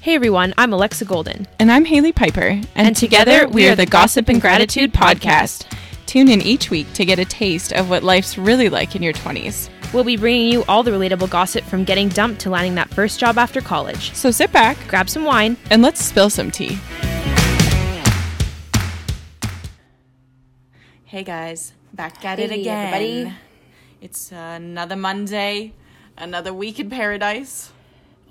Hey everyone, I'm Alexa Golden. And I'm Haley Piper. And, And together, we are the Gossip and Gratitude Podcast. Tune in each week to get a taste of what life's really like in your 20s. We'll be bringing you all the relatable gossip from getting dumped to landing that first job after college. So sit back Grab some wine. and let's spill some tea. Hey guys, back at it again. everybody. It's another Monday, another week in paradise.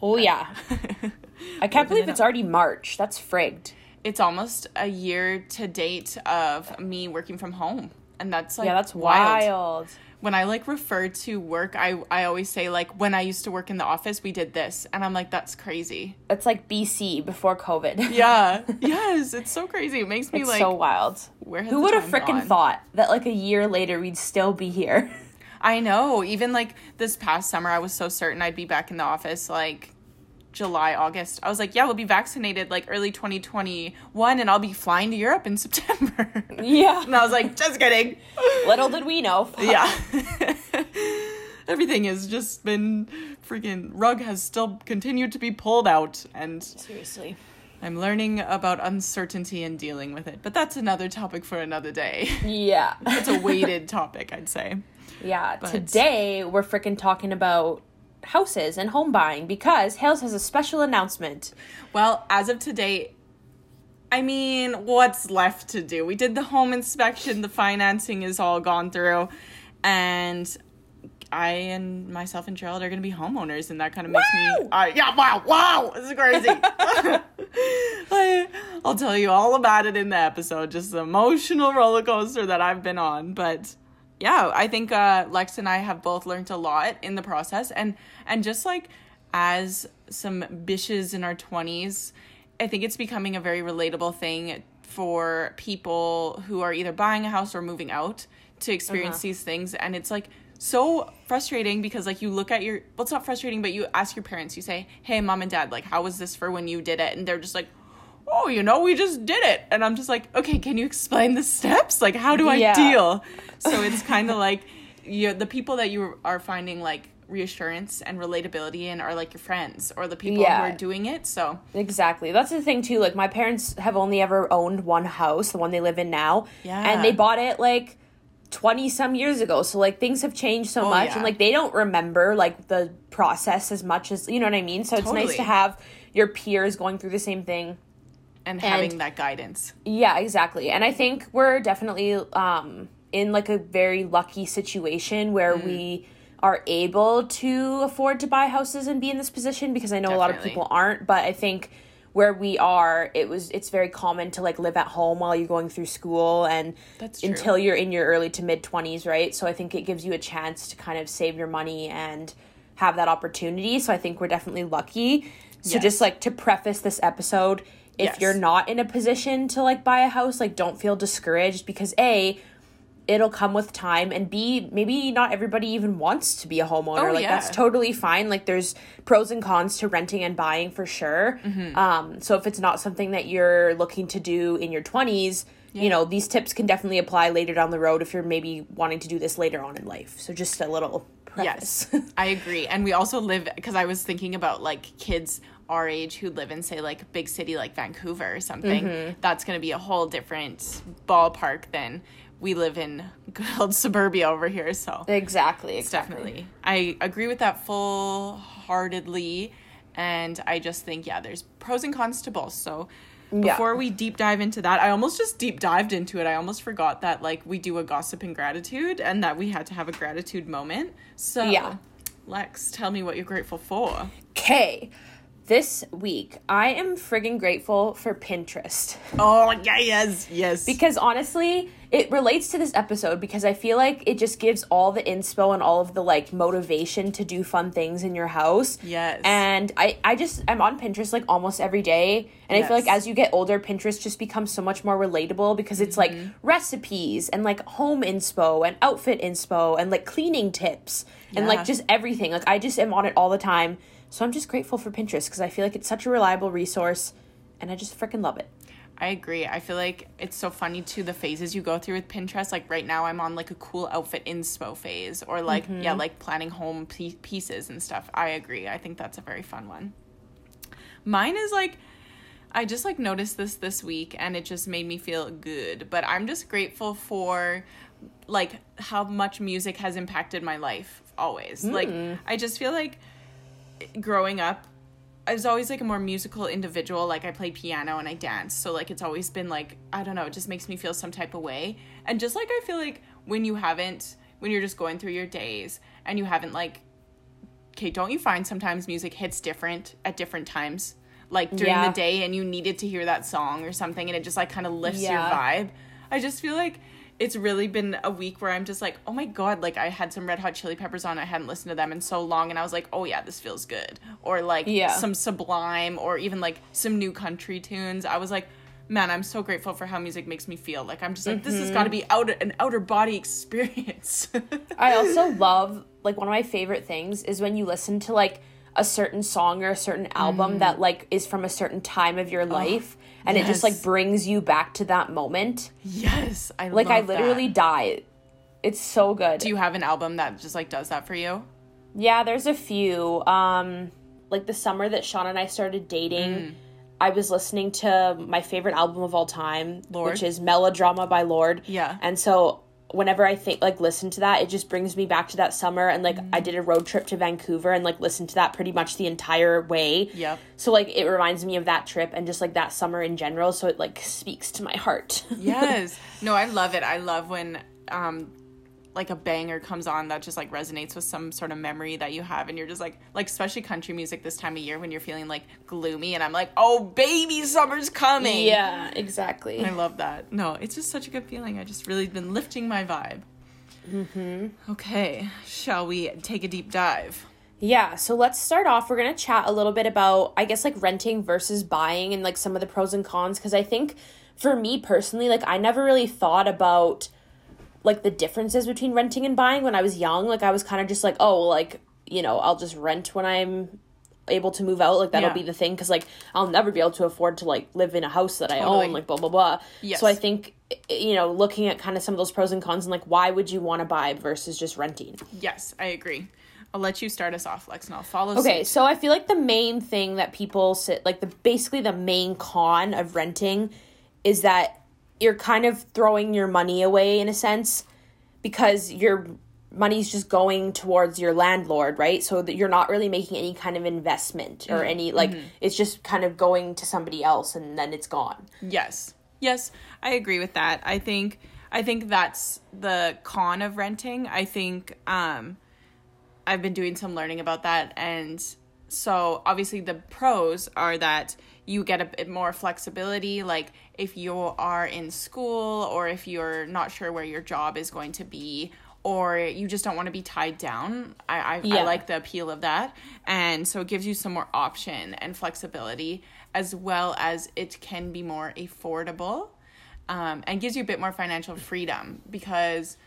Oh yeah. I can't believe it's already March. That's frigged. It's almost a year to date of me working from home. And that's like yeah, that's wild. wild. when I like refer to work, I I always say like when I used to work in the office, we did this, and I'm like that's crazy. It's like BC before COVID. Yeah, yes, it's so crazy. It makes me it's like so wild. where has Who would have gone? thought that like a year later we'd still be here? I know. Even like this past summer, I was so certain I'd be back in the office like July, August. I was like, yeah, we'll be vaccinated like early 2021, and I'll be flying to Europe in September. Yeah. and I was like, just kidding. Little did we know. yeah. Everything has just been freaking rug has still continued to be pulled out and Seriously. I'm learning about uncertainty and dealing with it. But that's another topic for another day. Yeah. It's a weighted topic, I'd say. yeah. But- Today we're freaking talking about houses and home buying because Hales has a special announcement. Well, as of today, I mean, what's left to do? We did the home inspection, the financing is all gone through, and I and myself and Gerald are going to be homeowners, and that kind of makes me. Uh, yeah, wow, wow, this is crazy. I, I'll tell you all about it in the episode, just the emotional roller coaster that I've been on. But yeah, I think uh, Lex and I have both learned a lot in the process, and and just like as some bitches in our twenties, I think it's becoming a very relatable thing for people who are either buying a house or moving out to experience these things, and it's like so frustrating because like you look at your well it's not frustrating but you ask your parents you say hey mom and dad like how was this for when you did it? And they're just like oh you know we just did it and i'm just like okay can you explain the steps like how do i Yeah. deal so it's kind of like you the people that you are finding like reassurance and relatability in are like your friends or the people Yeah. who are doing it so Exactly. That's the thing too. Like my parents have only ever owned one house, the one they live in now. Yeah. And they bought it like 20 some years ago. So like things have changed so Oh, much yeah. and like they don't remember like the process as much as, you know what I mean? So it's nice to have your peers going through the same thing. And having that guidance Yeah, exactly. And I think we're definitely um in like a very lucky situation where Mm. we are able to afford to buy houses and be in this position because I know a lot of people aren't, but I think where we are, it was it's very common to like live at home while you're going through school and That's true. until you're in your early to mid 20s, right? So I think it gives you a chance to kind of save your money and have that opportunity. So I think we're definitely lucky. So Yes. just like to preface this episode, if Yes. you're not in a position to like buy a house, like don't feel discouraged because A, it'll come with time and B, maybe not everybody even wants to be a homeowner. Oh, like yeah. that's totally fine. Like there's pros and cons to renting and buying for sure. Mm-hmm. Um, so if it's not something that you're looking to do in your 20s, you know, these tips can definitely apply later down the road if you're maybe wanting to do this later on in life. So just a little preface. Yes, I agree. And we also live because I was thinking about like kids our age who live in say like a big city like Vancouver or something. Mm-hmm. That's going to be a whole different ballpark than we live in good old suburbia over here. So exactly, exactly. definitely, I agree with that full heartedly. And I just think yeah, there's pros and cons to both. So. Yeah. Before we deep dive into that, I almost just deep dived into it. I almost forgot that like we do a gossip and gratitude and that we had to have a gratitude moment. So Yeah. Lex, tell me what you're grateful for. Okay. This week, I am friggin' grateful for Pinterest. Oh, yeah, yes, yes. Because honestly, it relates to this episode because I feel like it just gives all the inspo and all of the like motivation to do fun things in your house. Yes. And I I just I'm on Pinterest like almost every day and I feel like as you get older Pinterest just becomes so much more relatable because it's like Mm-hmm. recipes and like home inspo and outfit inspo and like cleaning tips and like just everything. Like I just am on it all the time. So I'm just grateful for Pinterest because I feel like it's such a reliable resource and I just freaking love it. I agree. I feel like it's so funny too the phases you go through with Pinterest. Like right now, I'm on like a cool outfit inspo phase, or like yeah, like planning home pie- pieces and stuff. I agree. I think that's a very fun one. Mine is like I just like noticed this this week and it just made me feel good. But I'm just grateful for like how much music has impacted my life always. Mm. Like I just feel like growing up I was always like a more musical individual. Like I played piano and I danced. So like it's always been like I don't know, it just makes me feel some type of way. And just like I feel like when you haven't when you're just going through your days and you haven't like okay, don't you find sometimes music hits different at different times? Like during yeah. the day and you needed to hear that song or something and it just like kind of lifts yeah. your vibe. I just feel like it's really been a week where I'm just like, oh my god, like I had some Red Hot Chili Peppers on, I hadn't listened to them in so long, and I was like, oh yeah, this feels good. Or like yeah. some Sublime, or even like some new country tunes. I was like, man, I'm so grateful for how music makes me feel. Like I'm just like, mm-hmm. this has got to be out an outer body experience. I also love like one of my favorite things is when you listen to like a certain song or a certain album mm. that like is from a certain time of your life and yes. it just like brings you back to that moment. Yes, I like I literally that. die. It's so good. Do you have an album that just like does that for you? Yeah, there's a few. Um like the summer that Sean and I started dating, mm. I was listening to my favorite album of all time, Lorde? which is Melodrama by Lorde. Yeah. And so whenever I think like listen to that, it just brings me back to that summer and like mm-hmm. I did a road trip to Vancouver and like listened to that pretty much the entire way. Yeah. So like it reminds me of that trip and just like that summer in general, so it like speaks to my heart. yes. No, I love it. I love when um like a banger comes on that just like resonates with some sort of memory that you have and you're just like like especially country music this time of year when you're feeling like gloomy and I'm like, "Oh, baby, summer's coming." Yeah, exactly. I love that. No, it's just such a good feeling. I just really been lifting my vibe. Mhm. Okay, shall we take a deep dive? Yeah, so let's start off. We're going to chat a little bit about I guess like renting versus buying and like some of the pros and cons cuz I think for me personally, like I never really thought about like the differences between renting and buying when I was young. Like I was kind of just like, oh, like, you know, I'll just rent when I'm able to move out. Like that'll yeah. be the thing cuz like I'll never be able to afford to like live in a house that totally. I own, like blah blah blah. Yes. So I think you know, looking at kind of some of those pros and cons and like why would you want to buy versus just renting? Yes, I agree. I'll let you start us off, Lex, and I'll follow. Okay, suit. so I feel like the main thing that people sit like the basically the main con of renting is that you're kind of throwing your money away in a sense because your money's just going towards your landlord, right? So that you're not really making any kind of investment or mm-hmm. any like mm-hmm. it's just kind of going to somebody else and then it's gone. Yes. Yes, I agree with that. I think I think that's the con of renting. I think um I've been doing some learning about that and so obviously the pros are that you get a bit more flexibility like if you are in school or if you're not sure where your job is going to be or you just don't want to be tied down I, I, yeah. I like the appeal of that and so it gives you some more option and flexibility as well as it can be more affordable um, and gives you a bit more financial freedom because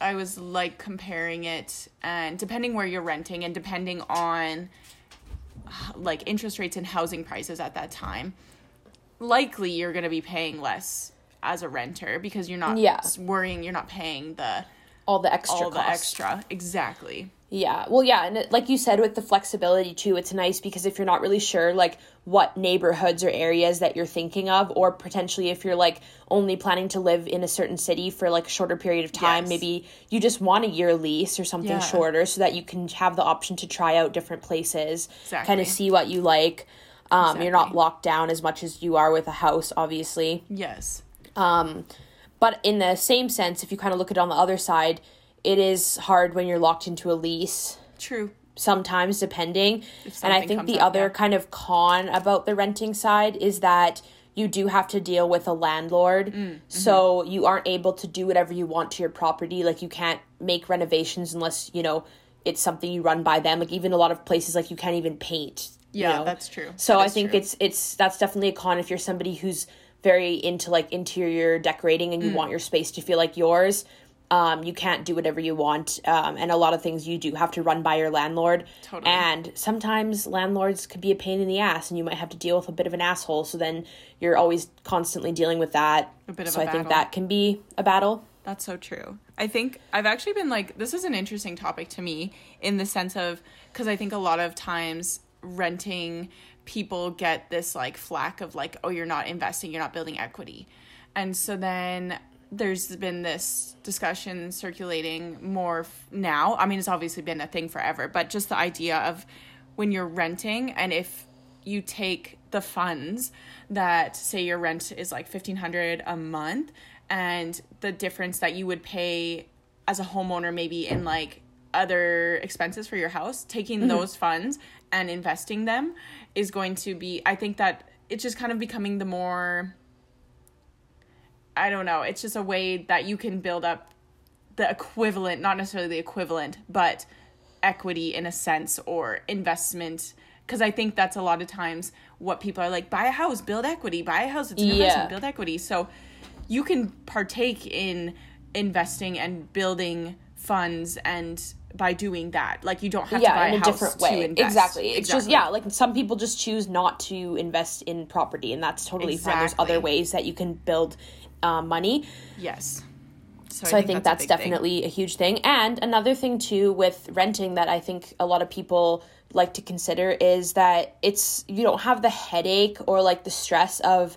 I was like comparing it and depending where you're renting and depending on like interest rates and housing prices at that time, likely you're going to be paying less as a renter because you're not yeah. worrying, you're not paying the all the extra all cost. the extra exactly yeah well yeah and it, like you said with the flexibility too it's nice because if you're not really sure like what neighborhoods or areas that you're thinking of or potentially if you're like only planning to live in a certain city for like a shorter period of time yes. maybe you just want a year lease or something yeah. shorter so that you can have the option to try out different places exactly. kind of see what you like um, exactly. you're not locked down as much as you are with a house obviously yes um but in the same sense, if you kind of look at it on the other side, it is hard when you're locked into a lease. True. Sometimes, depending. And I think the up, other yeah. kind of con about the renting side is that you do have to deal with a landlord. Mm, mm-hmm. So you aren't able to do whatever you want to your property. Like you can't make renovations unless, you know, it's something you run by them. Like even a lot of places like you can't even paint. Yeah, you know? that's true. So that I think true. it's it's that's definitely a con if you're somebody who's very into like interior decorating and you mm. want your space to feel like yours um, you can't do whatever you want um, and a lot of things you do have to run by your landlord totally. and sometimes landlords could be a pain in the ass and you might have to deal with a bit of an asshole so then you're always constantly dealing with that a bit of so I battle. think that can be a battle that's so true. I think I've actually been like, this is an interesting topic to me in the sense of, because I think a lot of times renting people get this like flack of like, oh, you're not investing, you're not building equity. And so then there's been this discussion circulating more f- now. I mean, it's obviously been a thing forever, but just the idea of when you're renting and if you take the funds that say your rent is like 1500 a month and the difference that you would pay as a homeowner maybe in like other expenses for your house taking mm-hmm. those funds and investing them is going to be i think that it's just kind of becoming the more i don't know it's just a way that you can build up the equivalent not necessarily the equivalent but equity in a sense or investment because I think that's a lot of times what people are like buy a house, build equity, buy a house, it's an yeah. investment, build equity. So you can partake in investing and building funds and by doing that like you don't have yeah, to buy in a, a different way exactly it's exactly. just yeah like some people just choose not to invest in property and that's totally exactly. fine there's other ways that you can build uh, money yes so, so I, think I think that's, that's definitely thing. a huge thing and another thing too with renting that i think a lot of people like to consider is that it's you don't have the headache or like the stress of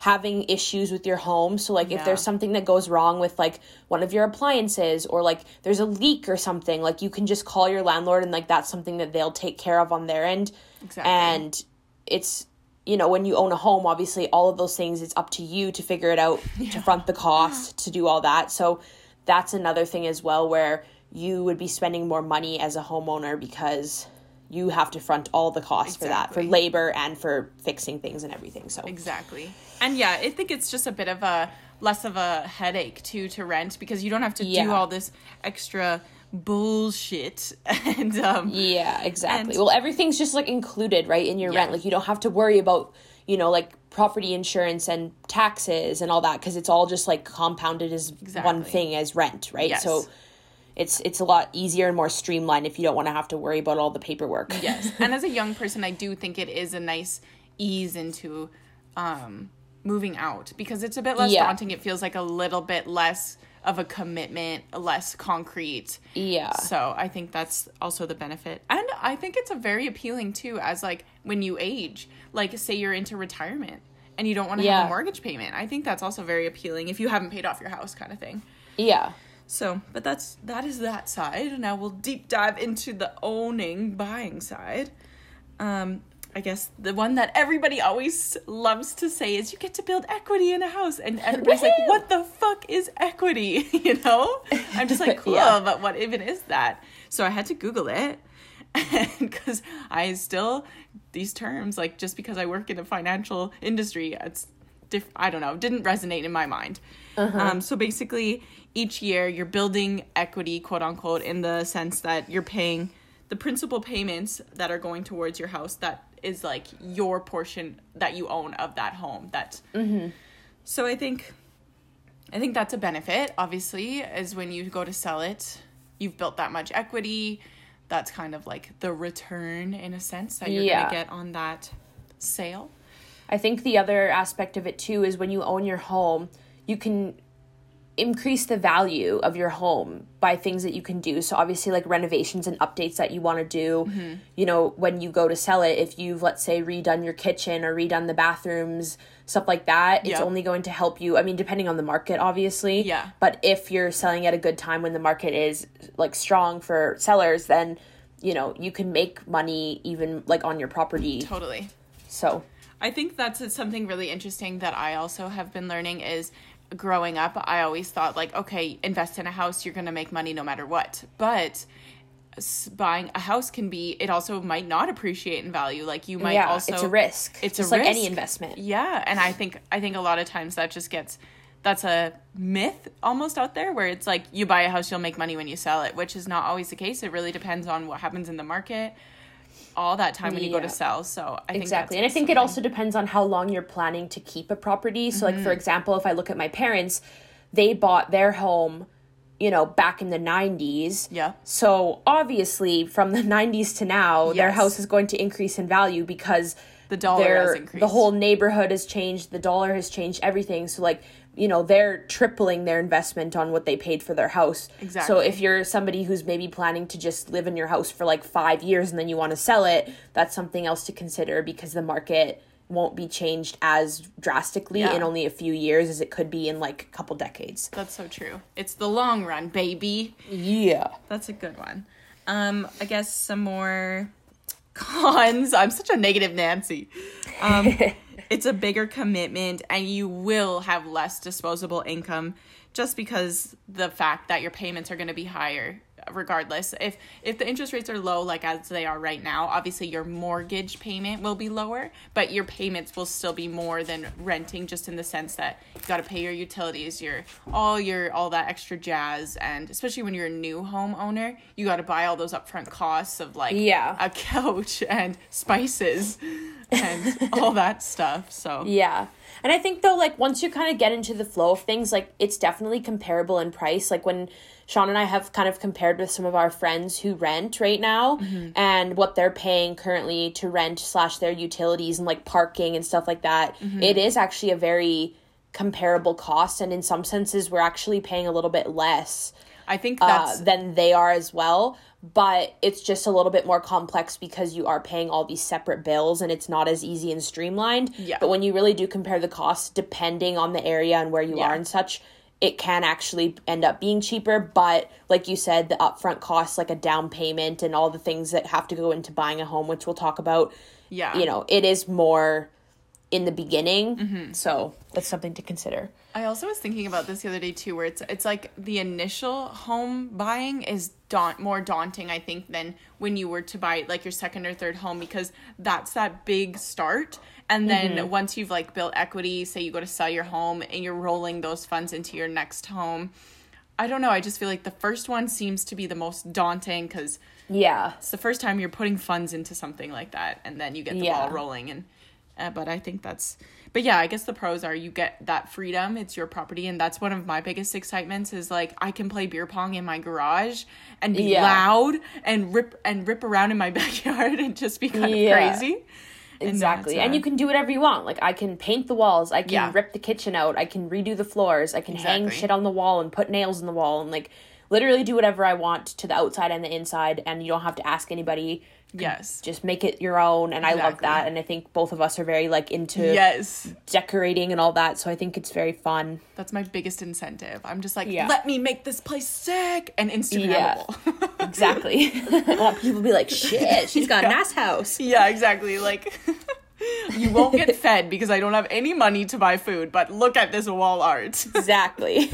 having issues with your home. So like yeah. if there's something that goes wrong with like one of your appliances or like there's a leak or something, like you can just call your landlord and like that's something that they'll take care of on their end. Exactly. And it's you know, when you own a home, obviously all of those things it's up to you to figure it out, yeah. to front the cost, to do all that. So that's another thing as well where you would be spending more money as a homeowner because you have to front all the costs exactly. for that for labor and for fixing things and everything so exactly and yeah i think it's just a bit of a less of a headache too to rent because you don't have to yeah. do all this extra bullshit and um yeah exactly and, well everything's just like included right in your yeah. rent like you don't have to worry about you know like property insurance and taxes and all that because it's all just like compounded as exactly. one thing as rent right yes. so it's it's a lot easier and more streamlined if you don't want to have to worry about all the paperwork. Yes. and as a young person, I do think it is a nice ease into um, moving out because it's a bit less yeah. daunting. It feels like a little bit less of a commitment, less concrete. Yeah. So I think that's also the benefit. And I think it's a very appealing too as like when you age, like say you're into retirement and you don't want to yeah. have a mortgage payment. I think that's also very appealing if you haven't paid off your house kind of thing. Yeah. So, but that's that is that side. Now we'll deep dive into the owning, buying side. Um, I guess the one that everybody always loves to say is you get to build equity in a house, and everybody's like, "What the fuck is equity?" you know? I'm just like, "Cool, yeah. but what even is that?" So I had to Google it, because I still these terms like just because I work in a financial industry, it's diff- I don't know, didn't resonate in my mind. Uh-huh. Um, so basically, each year you're building equity, quote unquote, in the sense that you're paying the principal payments that are going towards your house that is like your portion that you own of that home that mm-hmm. so i think i think that's a benefit obviously is when you go to sell it you've built that much equity that's kind of like the return in a sense that you're yeah. gonna get on that sale i think the other aspect of it too is when you own your home you can increase the value of your home by things that you can do. So obviously like renovations and updates that you want to do. Mm-hmm. You know, when you go to sell it, if you've let's say redone your kitchen or redone the bathrooms, stuff like that, it's only going to help you. I mean, depending on the market obviously. Yeah. But if you're selling at a good time when the market is like strong for sellers, then you know, you can make money even like on your property. Totally. So I think that's something really interesting that I also have been learning is growing up, I always thought like, okay, invest in a house, you're going to make money no matter what. But buying a house can be it also might not appreciate in value like you might yeah, also it's a risk it's just a like risk. any investment yeah and i think i think a lot of times that just gets that's a myth almost out there where it's like you buy a house you'll make money when you sell it which is not always the case it really depends on what happens in the market all that time when you go to sell. So I exactly, and I think something. it also depends on how long you're planning to keep a property. So, mm-hmm. like for example, if I look at my parents, they bought their home, you know, back in the '90s. Yeah. So obviously, from the '90s to now, yes. their house is going to increase in value because the dollar has increased. The whole neighborhood has changed. The dollar has changed everything. So like you know, they're tripling their investment on what they paid for their house. exactly. So if you're somebody who's maybe planning to just live in your house for like 5 years and then you want to sell it, that's something else to consider because the market won't be changed as drastically Yeah. in only a few years as it could be in like a couple decades. That's so true. It's the long run, baby. Yeah. That's a good one. Um, I guess some more cons. I'm such a negative Nancy. Um, it's a bigger commitment, and you will have less disposable income just because the fact that your payments are going to be higher regardless if if the interest rates are low like as they are right now obviously your mortgage payment will be lower but your payments will still be more than renting just in the sense that you got to pay your utilities your all your all that extra jazz and especially when you're a new homeowner you got to buy all those upfront costs of like Yeah. a couch and spices and all that stuff so Yeah. And I think though, like once you kind of get into the flow of things, like it's definitely comparable in price. Like when Sean and I have kind of compared with some of our friends who rent right now and what they're paying currently to rent slash their utilities and like parking and stuff like that, it is actually a very comparable cost. And in some senses, we're actually paying a little bit less i think uh, that's than they are as well. But it's just a little bit more complex because you are paying all these separate bills and it's not as easy and streamlined. Yeah. But when you really do compare the costs, depending on the area and where you Yeah. are and such, it can actually end up being cheaper. But like you said, the upfront costs, like a down payment and all the things that have to go into buying a home, which we'll talk about, yeah you know, it is more in the beginning. Mm-hmm. So that's something to consider. I also was thinking about this the other day too, where it's it's like the initial home buying is daunt more daunting, I think, than when you were to buy like your second or third home because that's that big start. And then once you've like built equity, say you go to sell your home and you're rolling those funds into your next home. I don't know. I just feel like the first one seems to be the most daunting because Yeah. it's the first time you're putting funds into something like that, and then you get the Yeah. ball rolling. And uh, but I think that's, but yeah, I guess the pros are you get that freedom. It's your property, and that's one of my biggest excitements. Is like I can play beer pong in my garage and be Yeah. loud and rip and rip around in my backyard and just be kind Yeah. of crazy. And Exactly. And you can do whatever you want. Like I can paint the walls, I can Yeah. rip the kitchen out, I can redo the floors, I can hang shit on the wall and put nails in the wall and like literally do whatever I want to the outside and the inside and you don't have to ask anybody. yes, Just make it your own and I love that and I think both of us are very like into yes. decorating and all that, so I think it's very fun. That's my biggest incentive. I'm just like, Yeah. let me make this place sick and Yeah. Instagrammable. Exactly. and people be like, "Shit, she's got a Yeah. nice house." Yeah, exactly. Like you won't get fed because I don't have any money to buy food, but look at this wall art. Exactly.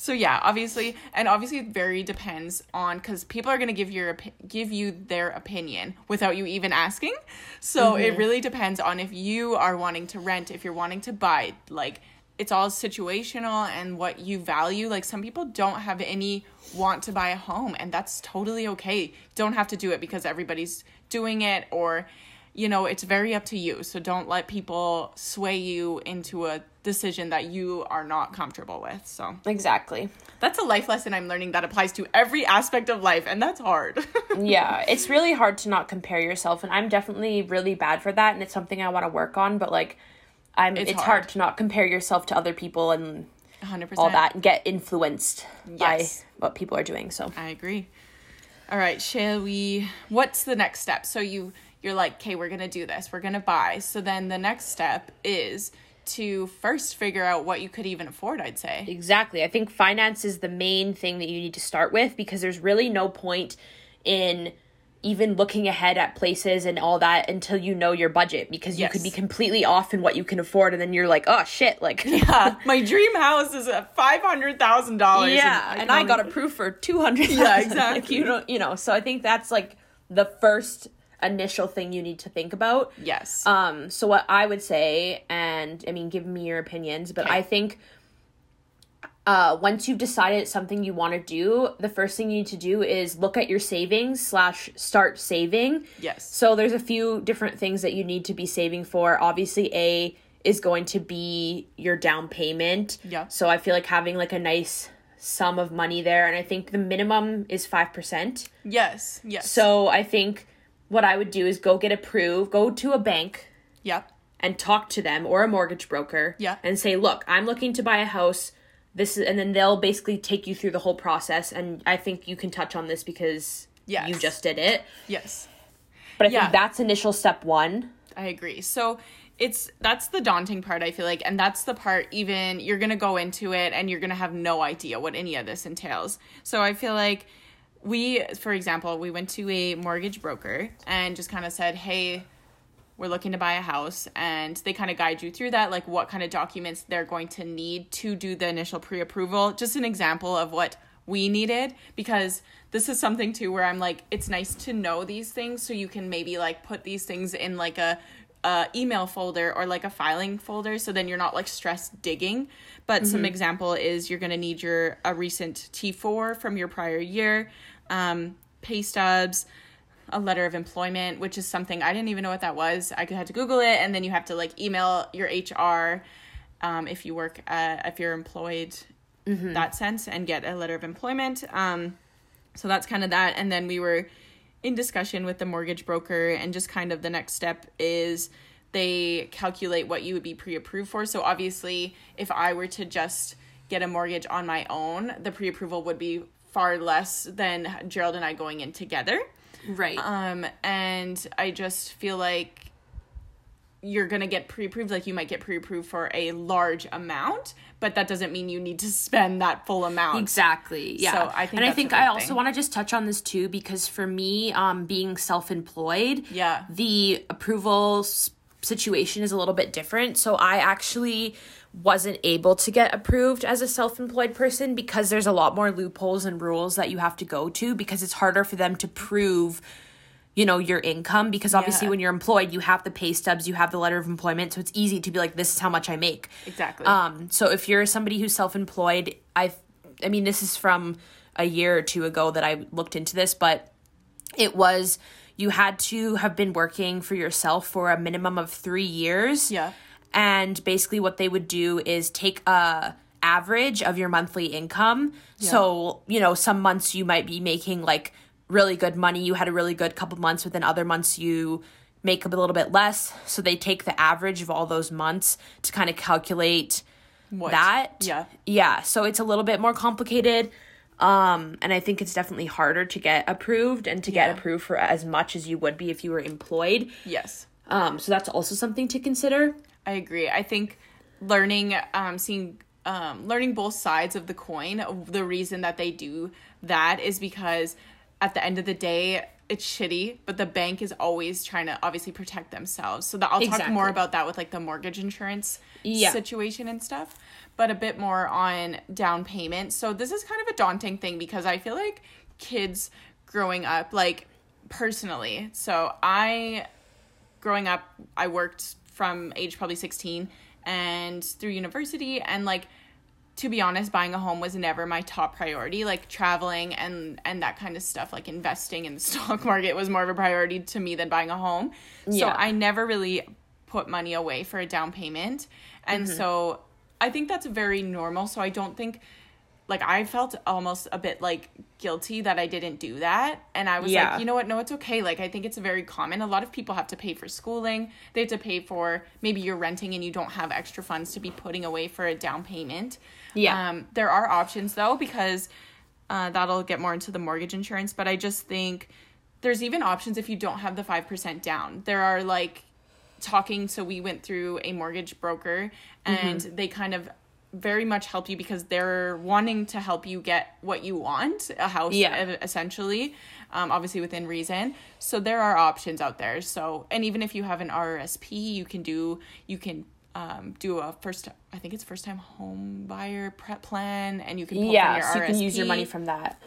So yeah, obviously, and obviously it very depends on cuz people are going to give your give you their opinion without you even asking. So it mm-hmm. really depends on if you are wanting to rent, if you're wanting to buy, like it's all situational and what you value. Like some people don't have any want to buy a home and that's totally okay. Don't have to do it because everybody's doing it or you know, it's very up to you. So don't let people sway you into a decision that you are not comfortable with. So exactly. that's a life lesson I'm learning that applies to every aspect of life, and that's hard. yeah, it's really hard to not compare yourself, and I'm definitely really bad for that, and it's something I want to work on. But like, I'm it's, It's hard. hard. to not compare yourself to other people and 100%. all that, and get influenced Yes. by what people are doing. So I agree. All right, shall we? What's the next step? So you you're like, okay, we're gonna do this. We're gonna buy. So then the next step is to first figure out what you could even afford. I'd say. exactly, I think finance is the main thing that you need to start with because there's really no point in even looking ahead at places and all that until you know your budget because you could be completely off in what you can afford and then you're like oh shit like Yeah, my dream house is at five hundred thousand dollars. yeah and i got approved for 200 Yeah, like exactly. you know you know so i think that's like the first initial thing you need to think about Yes. um so what i would say and i mean give me your opinions but Okay. i think uh, once you've decided something you want to do, the first thing you need to do is look at your savings slash start saving. Yes. So there's a few different things that you need to be saving for. Obviously, A is going to be your down payment. Yeah. So I feel like having like a nice sum of money there, and I think the minimum is five percent. yes. Yes. So I think what I would do is go get approved, go to a bank, Yep. and talk to them or a mortgage broker Yeah. and say, "Look, I'm looking to buy a house. This is," and then they'll basically take you through the whole process. And I think you can touch on this because Yes. you just did it. Yes. But I Yeah. think that's initial step one. I agree. So it's that's the daunting part I feel like and that's the part even you're going to go into it and you're going to have no idea what any of this entails. So I feel like we for example, we went to a mortgage broker and just kind of said, "Hey, we're looking to buy a house." And they kind of guide you through that like what kind of documents they're going to need to do the initial pre-approval. Just an example of what we needed because this is something too where I'm like it's nice to know these things so you can maybe like put these things in like a uh, email folder or like a filing folder so then you're not like stressed digging. But some example is you're going to need your a recent t4 from your prior year um, pay stubs a letter of employment which is something i didn't even know what that was. I had to google it and then you have to like email your hr um, if you work uh, if you're employed that sense and get a letter of employment. Um, so that's kind of that. And then we were in discussion with the mortgage broker and just kind of the next step is they calculate what you would be pre-approved for so obviously if i were to just get a mortgage on my own the pre-approval would be far less than gerald and i going in together Right. um and i just feel like you're gonna get pre-approved like you might get pre-approved for a large amount but that doesn't mean you need to spend that full amount Exactly. Yeah. So I think and I think I also want to just touch on this too because for me, um, being self-employed, Yeah. the approval situation is a little bit different. So I actually wasn't able to get approved as a self-employed person because there's a lot more loopholes and rules that you have to go to because it's harder for them to prove you know your income because obviously Yeah. when you're employed you have the pay stubs you have the letter of employment so it's easy to be like this is how much i make Exactly. um so if you're somebody who's self-employed i i mean this is from a year or two ago that i looked into this but it was you had to have been working for yourself for a minimum of three years Yeah. and basically what they would do is take a average of your monthly income so you know some months you might be making like really good money you had a really good couple months but then other months you make a little bit less so they take the average of all those months to kind of calculate What? that Yeah. yeah so it's a little bit more complicated um and i think it's definitely harder to get approved and to Yeah. get approved for as much as you would be if you were employed Yes. um so that's also something to consider I agree. I think learning, um, seeing, um, learning both sides of the coin. The reason that they do that is because at the end of the day, it's shitty, but the bank is always trying to obviously protect themselves. So that I'll talk more about that with like the mortgage insurance Yeah. situation and stuff, but a bit more on down payment. So this is kind of a daunting thing because I feel like kids growing up, like personally, so I growing up, I worked from age probably 16 and through university and like to be honest, buying a home was never my top priority. Like traveling and and that kind of stuff, like investing in the stock market was more of a priority to me than buying a home. yeah. So I never really put money away for a down payment. And mm-hmm. so I think that's very normal. So I don't think like I felt almost a bit like guilty that I didn't do that. And I was Yeah. like, you know what? No, it's okay. Like I think it's very common. A lot of people have to pay for schooling. They have to pay for maybe you're renting and you don't have extra funds to be putting away for a down payment. Yeah. Um, there are options though because uh, that'll get more into the mortgage insurance. But I just think there's even options if you don't have the five percent down. There are like talking. So we went through a mortgage broker and Mm-hmm. they kind of very much help you because they're wanting to help you get what you want a house Yeah. essentially um, obviously within reason so there are options out there so and even if you have an rrsp you can do you can um, do a first i think it's first time home buyer prep plan and you can pull from yeah your so you can use your money from that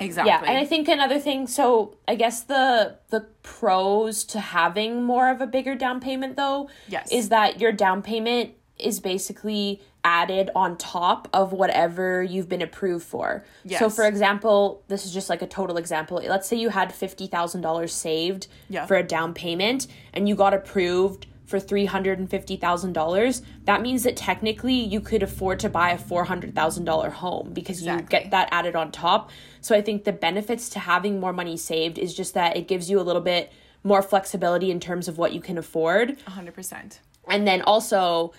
exactly Yeah, and I think another thing. So I guess the the pros to having more of a bigger down payment though, Yes. is that your down payment is basically added on top of whatever you've been approved for. Yes. So for example, this is just like a total example. Let's say you had fifty thousand dollars saved Yeah. for a down payment, and you got approved for three hundred and fifty thousand dollars. That means that technically you could afford to buy a four hundred thousand dollar home because you get that added on top. So I think the benefits to having more money saved is just that it gives you a little bit more flexibility in terms of what you can afford. 100% And then also,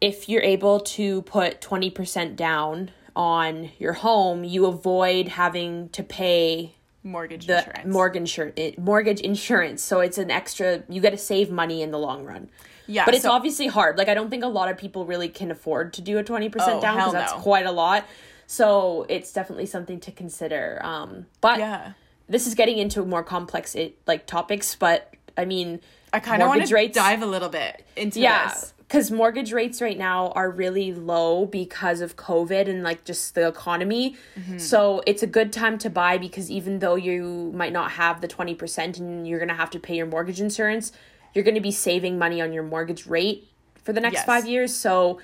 if you're able to put 20% down on your home, you avoid having to pay Mortgage the insurance. mortgage insur- mortgage insurance. So it's an extra you got to save money in the long run. Yeah, But it's so- obviously hard. Like I don't think a lot of people really can afford to do a 20% Oh, down because that's no. quite a lot. So it's definitely something to consider. Um but Yeah. this is getting into more complex it, like topics, but I mean I kind of want to dive a little bit into yeah, this. Because mortgage rates right now are really low because of COVID and like just the economy. Mm-hmm. So it's a good time to buy because even though you might not have the 20% and you're going to have to pay your mortgage insurance, you're going to be saving money on your mortgage rate for the next Yes. five years. So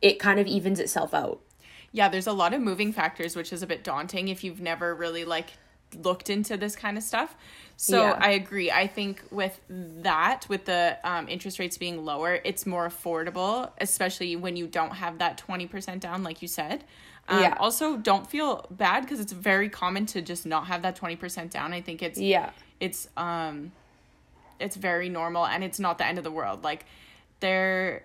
it kind of evens itself out. Yeah, there's a lot of moving factors, which is a bit daunting if you've never really like looked into this kind of stuff. So Yeah. I agree. I think with that, with the um, interest rates being lower, it's more affordable, especially when you don't have that 20% down, like you said. Um, Yeah. Also, don't feel bad because it's very common to just not have that 20% down. I think it's Yeah. it's um it's very normal and it's not the end of the world like there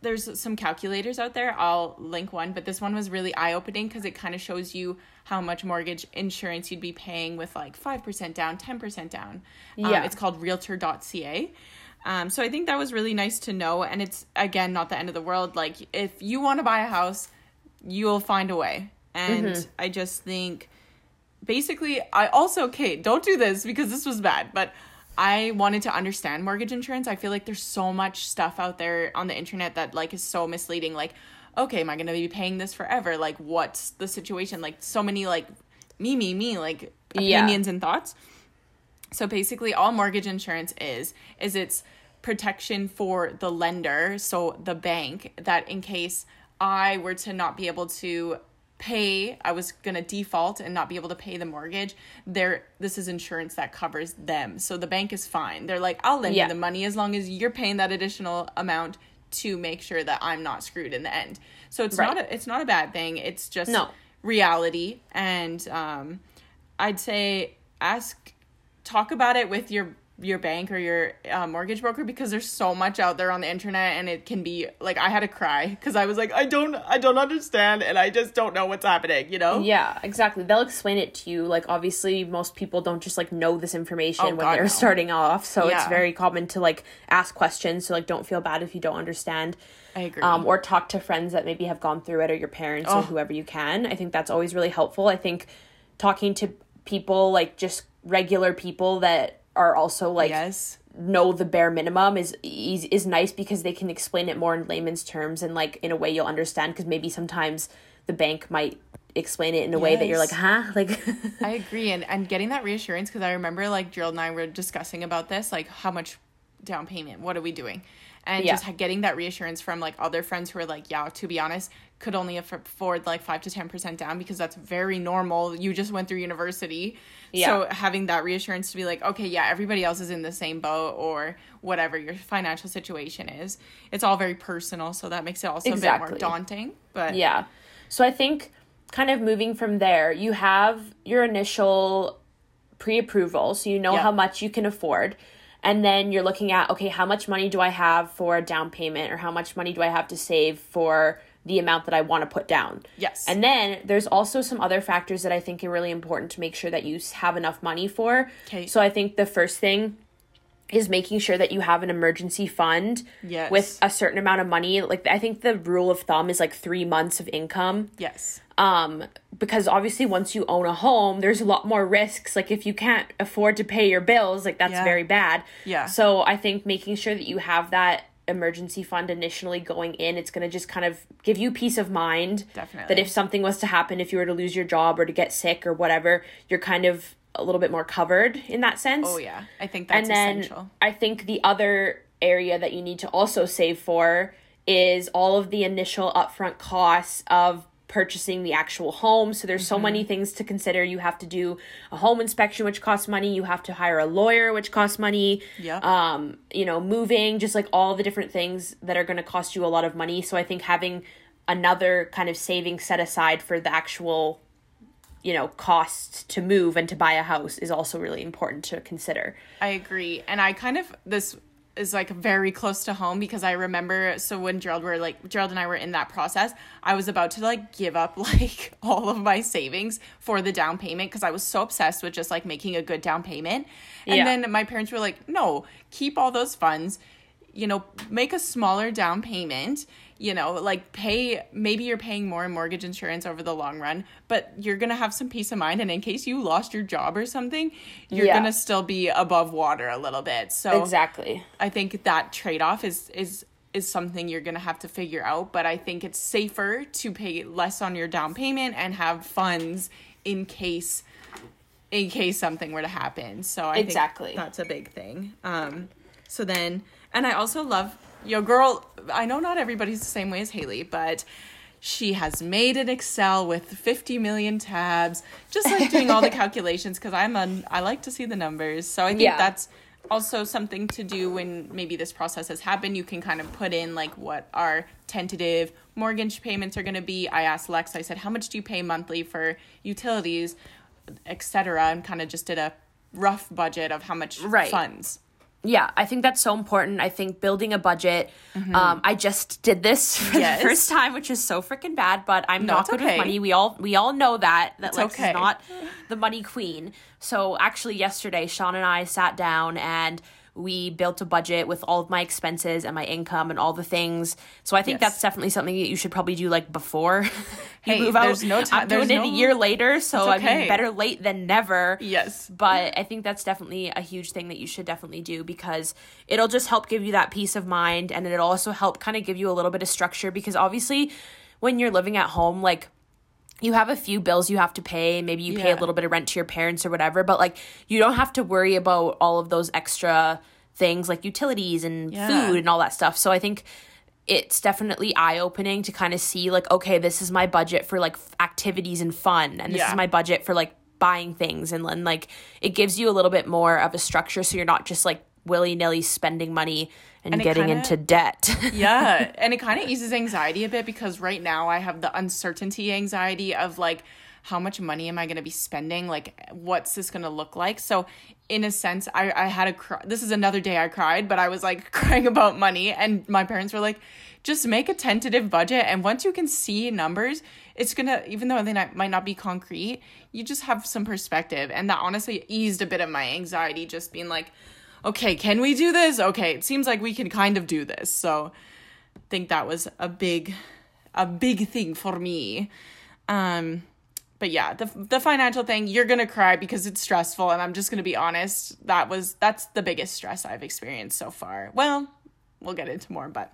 there's some calculators out there. I'll link one but this one was really eye-opening because it kind of shows you how much mortgage insurance you'd be paying with like 5% down 10% down. Um, Yeah. it's called realtor.ca um, so i think that was really nice to know and it's again not the end of the world. Like if you want to buy a house you'll find a way. And i just think basically i also okay don't do this because this was bad but i wanted to understand mortgage insurance. I feel like there's so much stuff out there on the internet that like is so misleading. Like okay am i gonna be paying this forever? Like what's the situation? Like so many like me me me like Yeah. opinions and thoughts. So basically all mortgage insurance is is it's protection for the lender, so the bank, that in case I were to not be able to pay, I was going to default and not be able to pay the mortgage, there this is insurance that covers them. So the bank is fine. They're like, "I'll lend Yeah. you the money as long as you're paying that additional amount to make sure that I'm not screwed in the end." So it's Right. not a, it's not a bad thing. It's just No. reality and um I'd say ask talk about it with your your bank or your uh, mortgage broker because there's so much out there on the internet and it can be like I had to cry because I was like I don't I don't understand and I just don't know what's happening you know Yeah, exactly. They'll explain it to you. Like obviously most people don't just like know this information Oh, when God, they're no. starting off. So it's very common to like ask questions. So like don't feel bad if you don't understand. I agree Um, or talk to friends that maybe have gone through it or your parents Oh. or whoever you can. I think that's always really helpful. I think talking to people like just regular people that are also like yes. know the bare minimum is is is nice because they can explain it more in layman's terms and like in a way you'll understand because maybe sometimes the bank might explain it in a way that you're like huh? Like I agree and and getting that reassurance because I remember like Gerald and I were discussing about this like how much down payment what are we doing? And Yeah. just getting that reassurance from like other friends who are like yeah to be honest could only afford like 5 to 10% down because that's very normal. You just went through university. Yeah. so having that reassurance to be like okay yeah everybody else is in the same boat or whatever your financial situation is. It's all very personal so that makes it also a bit more daunting but yeah. So i think kind of moving from there you have your initial pre-approval so you know how much you can afford and then you're looking at okay how much money do i have for a down payment or how much money do i have to save for the amount that i want to put down Yes. and then there's also some other factors that i think are really important to make sure that you have enough money for Okay. so i think the first thing is making sure that you have an emergency fund Yes. with a certain amount of money like i think the rule of thumb is like three months of income yes um because obviously once you own a home there's a lot more risks like if you can't afford to pay your bills like that's Yeah. very bad Yeah. so i think making sure that you have that emergency fund initially going in it's going to just kind of give you peace of mind Definitely. that if something was to happen if you were to lose your job or to get sick or whatever you're kind of a little bit more covered in that sense. Oh yeah. I think that's and then essential. I think the other area that you need to also save for is all of the initial upfront costs of purchasing the actual home. So there's Mm-hmm. so many things to consider. You have to do a home inspection, which costs money. You have to hire a lawyer, which costs money. Yep. Um, you know, moving, just like all the different things that are going to cost you a lot of money. So I think having another kind of saving set aside for the actual you know costs to move and to buy a house is also really important to consider I agree. And I kind of this is like very close to home because I remember so when Gerald were like Gerald and I were in that process, I was about to like give up like all of my savings for the down payment because I was so obsessed with just like making a good down payment. And Yeah. then my parents were like, "No, keep all those funds. You know, make a smaller down payment." You know, like pay maybe you're paying more in mortgage insurance over the long run, but you're gonna have some peace of mind. And in case you lost your job or something, you're Yeah. gonna still be above water a little bit. So Exactly. I think that trade off is is is something you're gonna have to figure out. But I think it's safer to pay less on your down payment and have funds in case in case something were to happen. So I Exactly. think that's a big thing. Um so then and I also love your girl I know not everybody's the same way as Haley, but she has made an Excel with 50 million tabs, just like doing all the calculations because I'm on I like to see the numbers. So I think Yeah. that's also something to do when maybe this process has happened. You can kind of put in like what our tentative mortgage payments are going to be. I asked Lex, I said, how much do you pay monthly for utilities, etc., and kind of just did a rough budget of how much Right. funds. Yeah, I think that's so important. I think building a budget. Um, I just did this for Mm-hmm. Yes. the first time, which is so freaking bad. But I'm No, not good okay. with money. We all we all know that that Lex okay. is not the money queen. So actually, yesterday, Sean and I sat down and we built a budget with all of my expenses and my income and all the things. So I think Yes. that's definitely something that you should probably do like before you Hey, move out. there's no ti- I'm doing there's it a year later, so It's I mean, better late than never Yes. but I think that's definitely a huge thing that you should definitely do because it'll just help give you that peace of mind and it'll also help kind of give you a little bit of structure because obviously when you're living at home like you have a few bills you have to pay maybe you pay a little bit of rent to your parents or whatever but like you don't have to worry about all of those extra things like utilities and Yeah. food and all that stuff so i think it's definitely eye opening to kind of see like okay this is my budget for like f- activities and fun and this Yeah. is my budget for like buying things and then like it gives you a little bit more of a structure so you're not just like willy-nilly spending money and, And getting kinda- into debt. Yeah and it kind of eases anxiety a bit because right now i have the uncertainty anxiety of like how much money am i going to be spending? Like what's this going to look like? So in a sense i i had a cry this is another day i cried but i was like crying about money and my parents were like just make a tentative budget and once you can see numbers it's gonna even though they not, might not be concrete you just have some perspective. And that honestly eased a bit of my anxiety just being like okay can we do this? Okay it seems like we can kind of do this. So I think that was a big a big thing for me. Um but yeah the the financial thing you're going to cry because it's stressful and I'm just going to be honest that was that's the biggest stress I've experienced so far. Well we'll get into more but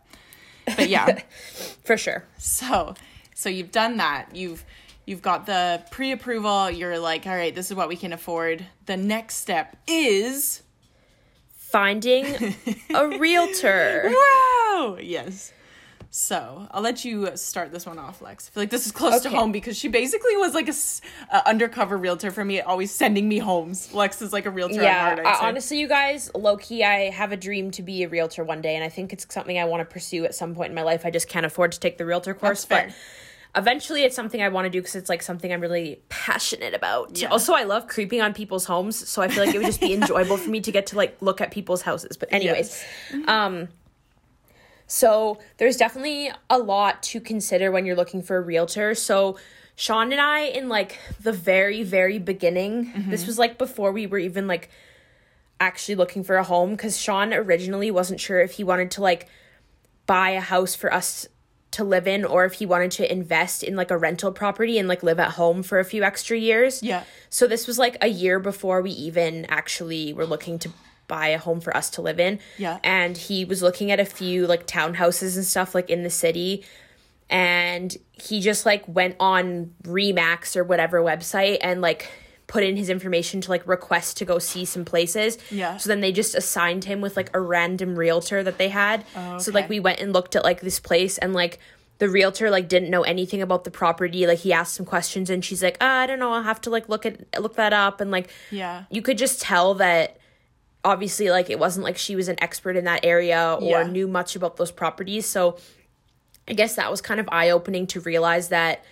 but yeah. For sure. So so you've done that. You've you've got the pre-approval. You're like all right this is what we can afford. The next step is finding a realtor Wow! Yes. So I'll let you start this one off, Lex. I feel like this is close to home because she basically was like a, undercover realtor for me, always sending me homes. Lex is like a realtor at yeah heart. I- uh, say. honestly you guys low-key i have a dream to be a realtor one day and i think it's something i want to pursue at some point in my life i just can't afford to take the realtor course but eventually it's something i want to do because it's like something i'm really passionate about. Yeah. also i love creeping on people's homes so i feel like it would just be enjoyable for me to get to like look at people's houses but anyways. Um so there's definitely a lot to consider when you're looking for a realtor. So Sean and I in like the very very beginning, this was like before we were even like actually looking for a home cuz Sean originally wasn't sure if he wanted to like buy a house for us to live in or if he wanted to invest in like a rental property and like live at home for a few extra years. Yeah. So this was like a year before we even actually were looking to buy a home for us to live in. Yeah. And he was looking at a few like townhouses and stuff like in the city and he just like went on Remax or whatever website and like put in his information to like request to go see some places. Yeah. So then they just assigned him with like a random realtor that they had. Oh. So like we went and looked at like this place and like the realtor like didn't know anything about the property. Like he asked some questions and she's like, ah, I don't know, I'll have to like look at look that up and like Yeah. you could just tell that obviously like it wasn't like she was an expert in that area or Yeah. knew much about those properties. So I guess that was kind of eye opening to realize that,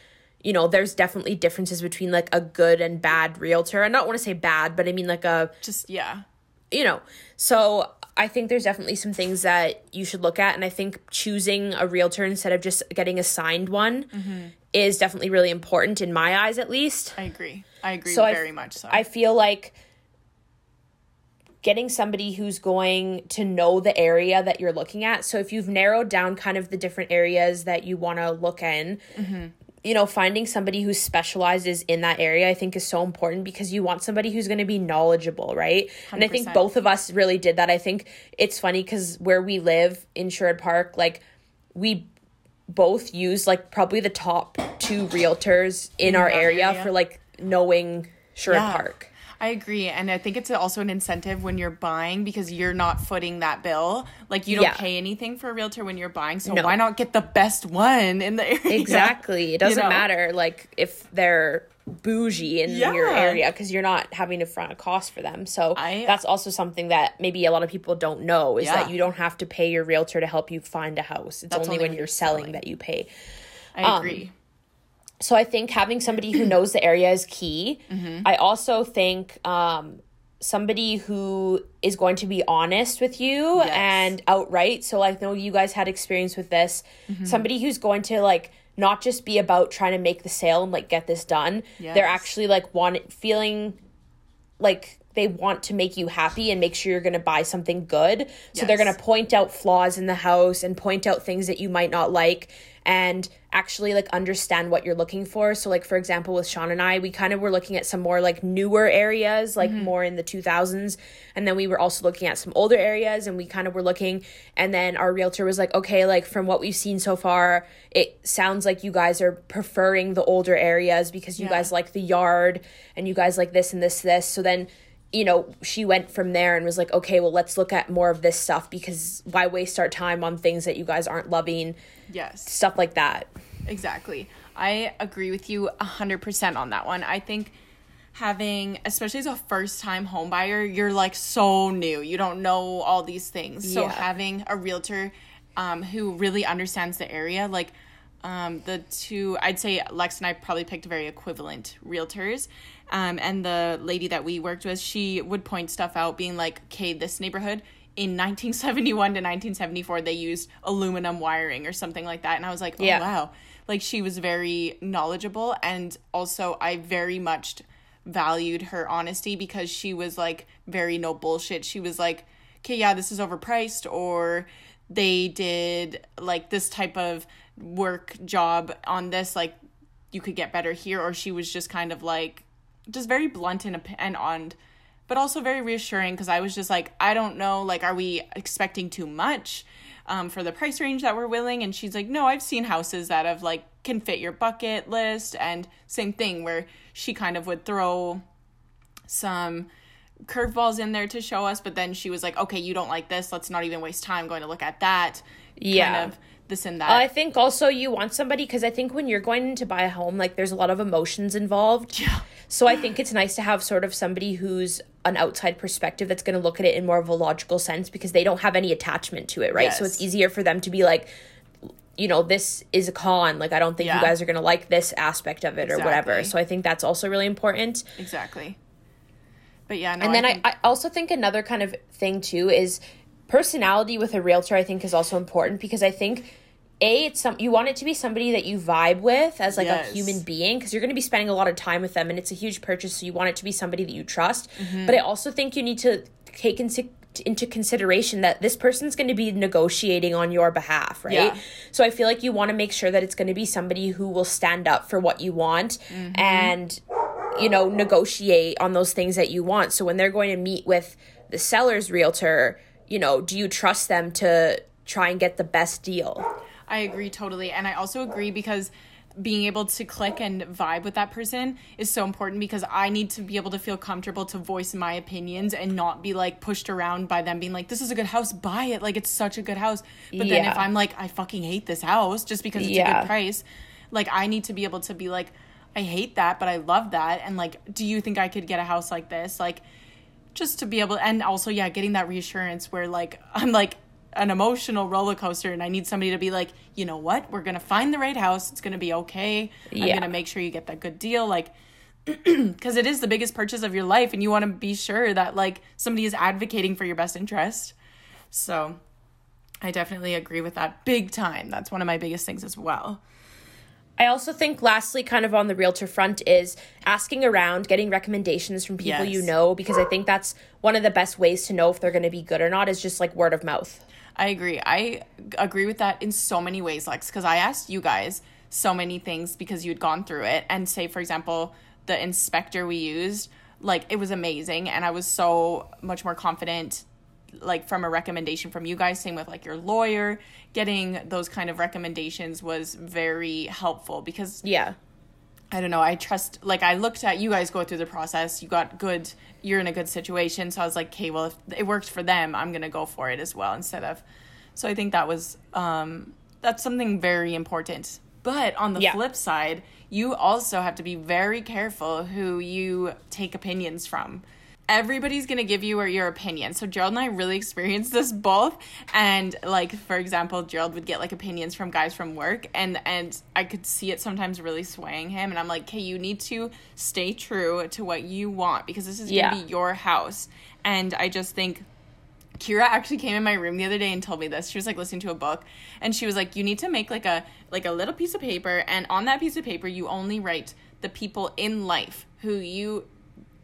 you know, there's definitely differences between like a good and bad realtor. I don't want to say bad, but I mean like a Just yeah. you know, so I think there's definitely some things that you should look at. And I think choosing a realtor instead of just getting assigned one mm-hmm. is definitely really important in my eyes, at least. I agree. I agree So I- very much so. I feel like getting somebody who's going to know the area that you're looking at. So if you've narrowed down kind of the different areas that you want to look in, mm-hmm. You know, finding somebody who specializes in that area, I think is so important because you want somebody who's going to be knowledgeable, right? And I think both of us really did that. I think it's funny because where we live in Sherwood Park, like we both use like probably the top two realtors in our our area, area. for like knowing Sherwood Yeah. Park. I agree. And I think it's also an incentive when you're buying because you're not footing that bill. Like you don't Yeah. pay anything for a realtor when you're buying. So No. why not get the best one in the area? Exactly. It doesn't know? matter like if they're bougie in your area because you're not having to front a cost for them. So I- that's also something that maybe a lot of people don't know is that you don't have to pay your realtor to help you find a house. It's only, only when when you're you're selling, selling. that you pay. I um, agree. So I think having somebody who knows the area is key. Mm-hmm. I also think um, somebody who is going to be honest with you Yes. and outright. So like, I know you guys had experience with this. Mm-hmm. Somebody who's going to like not just be about trying to make the sale and like get this done. They're actually like want feeling like they want to make you happy and make sure you're going to buy something good. So they're going to point out flaws in the house and point out things that you might not like and actually like understand what you're looking for. So like for example with Sean and I, we kind of were looking at some more like newer areas, like mm-hmm. more in the 2000s, and then we were also looking at some older areas and we kind of were looking and then our realtor was like, "Okay, like from what we've seen so far, it sounds like you guys are preferring the older areas because you Yeah. guys like the yard and you guys like this and this this." So then you know, she went from there and was like, okay, well, let's look at more of this stuff because why waste our time on things that you guys aren't loving? Yes. Stuff like that. Exactly. I agree with you 100% on that one. I think having, especially as a first time home buyer, you're like so new. You don't know all these things. So Yeah. having a realtor um, who really understands the area, like um, the two, I'd say Lex and I probably picked very equivalent realtors. Um, and the lady that we worked with, she would point stuff out, being like, okay, this neighborhood in 1971 to 1974, they used aluminum wiring or something like that. And I was like, oh, Yeah. wow. Like she was very knowledgeable. And also, I very much valued her honesty because she was like very no bullshit. She was like, okay, yeah, this is overpriced, or they did like this type of work job on this, like you could get better here, or she was just kind of like, just very blunt and, and on, but also very reassuring because I was just like, I don't know, like, are we expecting too much? Um, for the price range that we're willing and she's like no i've seen houses that have like can fit your bucket list and same thing where she kind of would throw some curveballs in there to show us, but then she was like, okay, you don't like this. Let's not even waste time going to look at that. Yeah. Kind of this and that. I think also you want somebody because I think when you're going to buy a home, like there's a lot of emotions involved. Yeah. So I think it's nice to have sort of somebody who's an outside perspective that's going to look at it in more of a logical sense because they don't have any attachment to it, right? So it's easier for them to be like, you know, this is a con. Like I don't think Yeah. you guys are going to like this aspect of it or whatever. So I think that's also really important. exactly. But yeah, no, and then I, think- I also think another kind of thing too is personality with a realtor i think is also important because i think a it's some you want it to be somebody that you vibe with as like Yes. a human being because you're going to be spending a lot of time with them and it's a huge purchase so you want it to be somebody that you trust Mm-hmm. but i also think you need to take into into consideration that this person's going to be negotiating on your behalf right Yeah. so i feel like you want to make sure that it's going to be somebody who will stand up for what you want Mm-hmm. and you know, negotiate on those things that you want. So when they're going to meet with the seller's realtor, you know, do you trust them to try and get the best deal? I agree totally. And I also agree because being able to click and vibe with that person is so important because I need to be able to feel comfortable to voice my opinions and not be like pushed around by them being like, this is a good house, buy it. Like, it's such a good house. But then if I'm like, I fucking hate this house just because it's a good price, like, I need to be able to be like, I hate that, but I love that. And like, do you think I could get a house like this? Like, just to be able and also yeah getting that reassurance where like i'm like an emotional roller coaster and i need somebody to be like you know what? We're gonna find the right house. It's gonna be okay. I'm gonna make sure you get that good deal. Like because it is the biggest purchase of your life and you want to be sure that like somebody is advocating for your best interest. So i definitely agree with that big time. That's one of my biggest things as well I also think, lastly, kind of on the realtor front, is asking around, getting recommendations from people Yes. you know, because I think that's one of the best ways to know if they're going to be good or not, is just like word of mouth. I agree. I agree with that in so many ways, Lex, because I asked you guys so many things because you'd gone through it. And say, for example, the inspector we used, like, it was amazing. And I was so much more confident, like, from a recommendation from you guys. Same with, like, your lawyer. Getting those kind of recommendations was very helpful because Yeah. I don't know. I trust, like, I looked at you guys go through the process. You got good, you're in a good situation. So I was like, okay, well, if it worked for them, I'm going to go for it as well instead of. So I think that was, um, that's something very important. But on the Yeah. flip side, you also have to be very careful who you take opinions from. Everybody's gonna give you or your opinion. So Gerald and I really experienced this both. And like for example, Gerald would get like opinions from guys from work and and I could see it sometimes really swaying him and I'm like, "Okay, you need to stay true to what you want because this is to Yeah. be your house." And I just think Kira actually came in my room the other day and told me this. She was like listening to a book and she was like, "You need to make like a like a little piece of paper and on that piece of paper you only write the people in life who you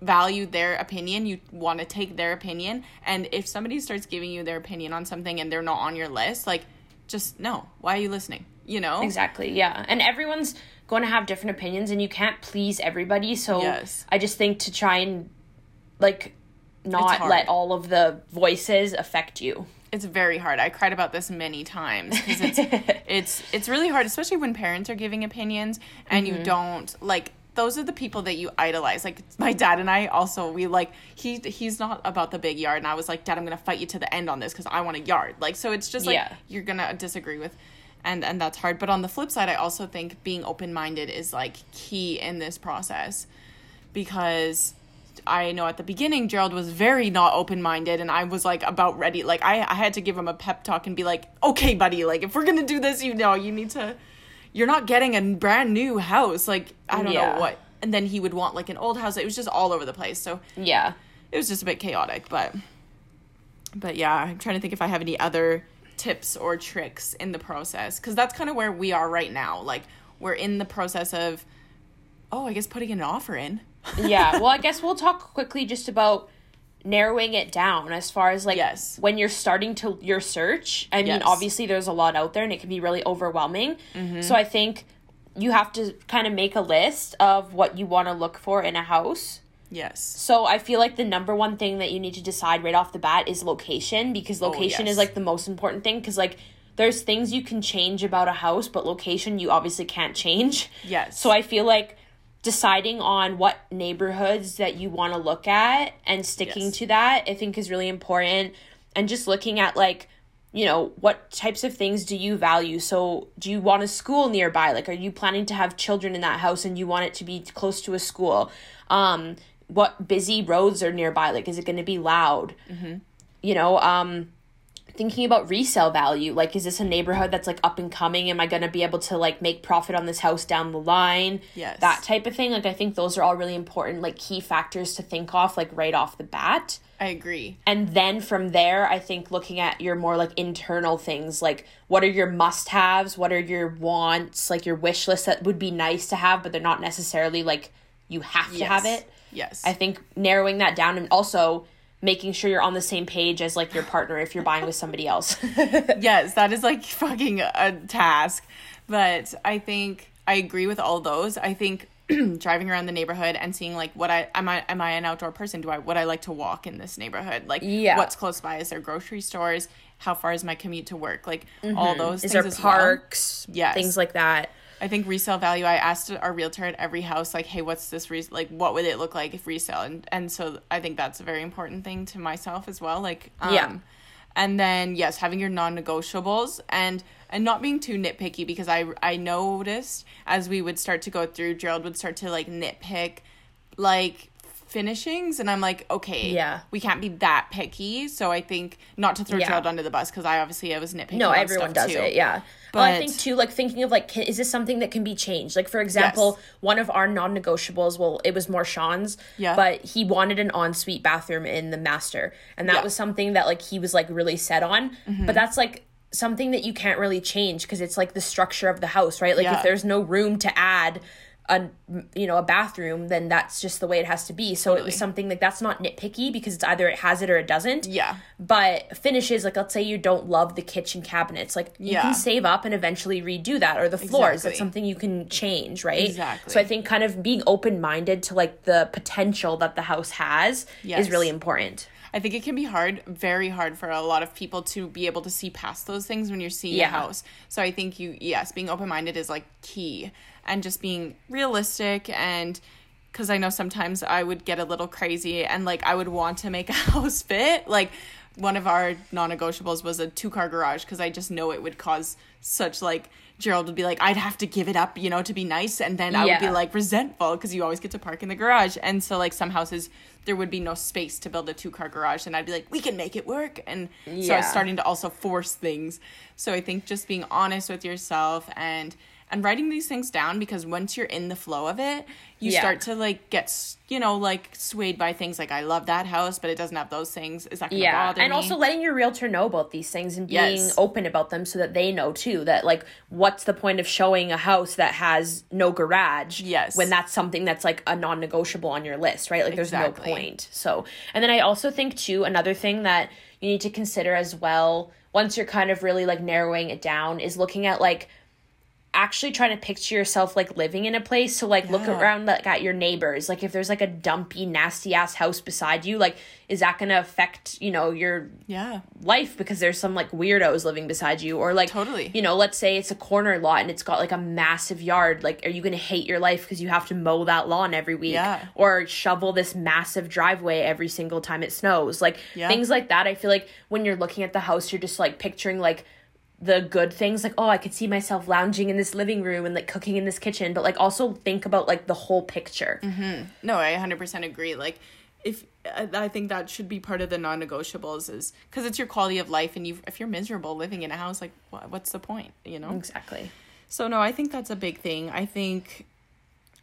value their opinion, you want to take their opinion, and if somebody starts giving you their opinion on something and they're not on your list, like just no. Why are you listening? You know? Exactly. Yeah. And everyone's going to have different opinions and you can't please everybody. So Yes. I just think to try and like not let all of the voices affect you. it's very hard. I cried about this many times because it's it's it's really hard, especially when parents are giving opinions and Mm-hmm. you don't like. Those are the people that you idolize. Like my dad and I also we like he he's not about the big yard, and I was like, Dad, I'm gonna fight you to the end on this because I want a yard. Like so, it's just like Yeah. you're gonna disagree with. And, and that's hard. But on the flip side, I also think being open minded is like key in this process because I know at the beginning Gerald was very not open minded and I was like about ready like I, I had to give him a pep talk and be like, Okay, buddy, like if we're gonna do this, you know, you need to you're not getting a brand new house. Like I don't Yeah. know what and then he would want like an old house. It was just all over the place. So Yeah. it was just a bit chaotic, but but yeah, I'm trying to think if I have any other tips or tricks in the process cuz that's kind of where we are right now. Like we're in the process of oh, I guess putting an offer in. yeah. Well, I guess we'll talk quickly just about narrowing it down as far as like Yes. when you're starting to your search. I mean, Yes. obviously there's a lot out there and it can be really overwhelming. Mm-hmm. So I think you have to kind of make a list of what you want to look for in a house. Yes. So I feel like the number one thing that you need to decide right off the bat is location because oh, location yes. is like the most important thing because like there's things you can change about a house but location you obviously can't change. Yes. So I feel like deciding on what neighborhoods that you want to look at and sticking Yes. to that I think is really important. And just looking at like you know what types of things do you value? So do you want a school nearby? Like are you planning to have children in that house and you want it to be close to a school? Um what busy roads are nearby? Like is it going to be loud? You know um thinking about resale value like is this a neighborhood that's like up and coming? Am i going to be able to like make profit on this house down the line? Yes. that type of thing. Like i think those are all really important like key factors to think off like right off the bat. I agree. and then from there i think looking at your more like internal things like what are your must haves what are your wants? Like your wish list that would be nice to have but they're not necessarily like you have to have it. Yes. I think narrowing that down and also making sure you're on the same page as like your partner if you're buying with somebody else. yes, that is like fucking a task. But I think I agree with all those. I think driving around the neighborhood and seeing like what I am I am I an outdoor person? Do I would I like to walk in this neighborhood? Like Yeah. what's close by? Is there grocery stores? How far is my commute to work? Like all those Mm-hmm. Is there as well. parks? Yes. Things like that. I think resale value. I asked our realtor at every house, like, "Hey, what's this? Like, what would it look like if resale?" And and so I think that's a very important thing to myself as well. Like, um, Yeah. And then yes, having your non-negotiables and and not being too nitpicky because I I noticed as we would start to go through, Gerald would start to like nitpick, like finishings and I'm like, okay, Yeah. we can't be that picky. So I think not to throw Yeah. Gerald under the bus because I obviously I was nitpicking. No, on everyone stuff does too. it. Yeah. But I think too, like thinking of like, can, is this something that can be changed? Like for example, Yes. one of our non-negotiables. Well, it was more Sean's. Yeah. But he wanted an ensuite bathroom in the master, and that Yeah. Mm-hmm. was something that like he was like really set on. But that's like something that you can't really change because it's like the structure of the house, right? Like Yeah. if there's no room to add a you know a bathroom then that's just the way it has to be so it was something like that's not nitpicky because it's either it has it or it doesn't Yeah. but finishes like let's say you don't love the kitchen cabinets like you Yeah. can save up and eventually redo that or the floors Exactly. that's something you can change right Exactly. so i think kind of being open-minded to like the potential that the house has Yes. is really important I think it can be hard, very hard for a lot of people to be able to see past those things when you're seeing Yeah. a house. So I think you, yes, being open minded is like key and just being realistic and because I know sometimes I would get a little crazy and like I would want to make a house fit. Like one of our non negotiables was a two car garage because I just know it would cause such like. Gerald would be like, I'd have to give it up, you know, to be nice. And then I would be like resentful because you always get to park in the garage. And so, like, some houses, there would be no space to build a two car garage. And I'd be like, we can make it work. And so I Yeah. was starting to also force things. So I think just being honest with yourself and and writing these things down because once you're in the flow of it, you Yeah. start to like get, you know, like swayed by things like I love that house, but it doesn't have those things. Is that yeah and me? also letting your realtor know about these things and being Yes. open about them so that they know too that like what's the point of showing a house that has no garage Yes. when that's something that's like a non-negotiable on your list right like there's Exactly. no point so and then i also think too another thing that you need to consider as well once you're kind of really like narrowing it down is looking at like actually trying to picture yourself like living in a place so like look around like at your neighbors like if there's like a dumpy nasty ass house beside you like is that going to affect you know your yeah. life because there's some like weirdos living beside you or like Totally. you know let's say it's a corner lot and it's got like a massive yard like are you going to hate your life because you have to mow that lawn every week Yeah. or shovel this massive driveway every single time it snows like Yeah. things like that i feel like when you're looking at the house you're just like picturing like the good things like oh i could see myself lounging in this living room and like cooking in this kitchen but like also think about like the whole picture No, I 100% agree. Like, if I think that should be part of the non-negotiables is because it's your quality of life, and you if you're miserable living in a house, like what, what's the point, you know? exactly So no, I think that's a big thing. I think,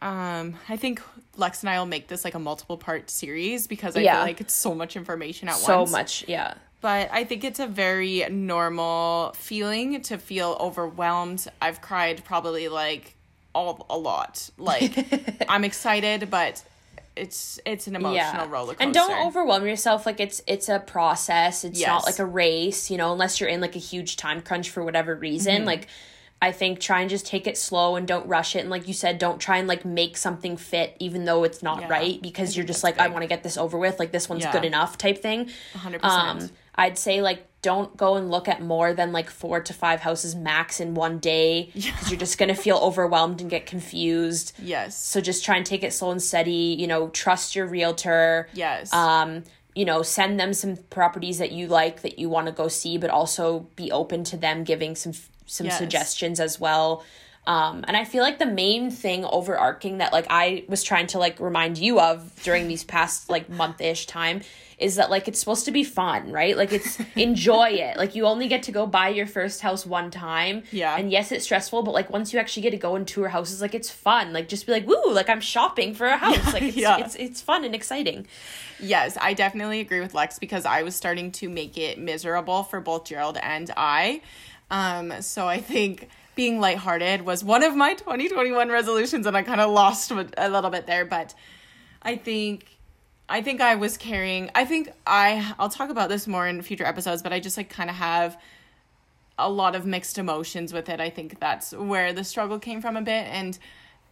um, I think Lex and I will make this like a multiple part series because I Yeah. feel like it's so much information at once. so much yeah But I think it's a very normal feeling to feel overwhelmed. I've cried probably like all a lot. Like I'm excited, but it's it's an emotional roller coaster. And don't overwhelm yourself. Like it's it's a process. It's Yes. not like a race, you know, unless you're in like a huge time crunch for whatever reason. Mm-hmm. Like I think try and just take it slow and don't rush it. And like you said, don't try and like make something fit even though it's not Yeah. right because you're just like, I want to get this over with. Like this one's Yeah. good enough type thing. 100%. Um I'd say like don't go and look at more than like four to five houses max in one day because you're just gonna feel overwhelmed and get confused. yes. So just try and take it slow and steady. You know, trust your realtor. Yes. Um, you know, send them some properties that you like that you want to go see, but also be open to them giving some some Yes. suggestions as well. Um, and I feel like the main thing overarching that like I was trying to like remind you of during these past like month ish time is that like it's supposed to be fun, right? Like it's enjoy it. Like you only get to go buy your first house one time. Yeah. And yes, it's stressful, but like once you actually get to go and tour houses, like it's fun. Like just be like, woo, like I'm shopping for a house. Like it's Yeah. it's it's fun and exciting. Yes, I definitely agree with Lex because I was starting to make it miserable for both Gerald and I. Um, so I think being lighthearted was one of my 2021 resolutions and I kind of lost a little bit there, but I think I think I was carrying I think I I'll talk about this more in future episodes, but I just like kind of have a lot of mixed emotions with it. I think that's where the struggle came from a bit and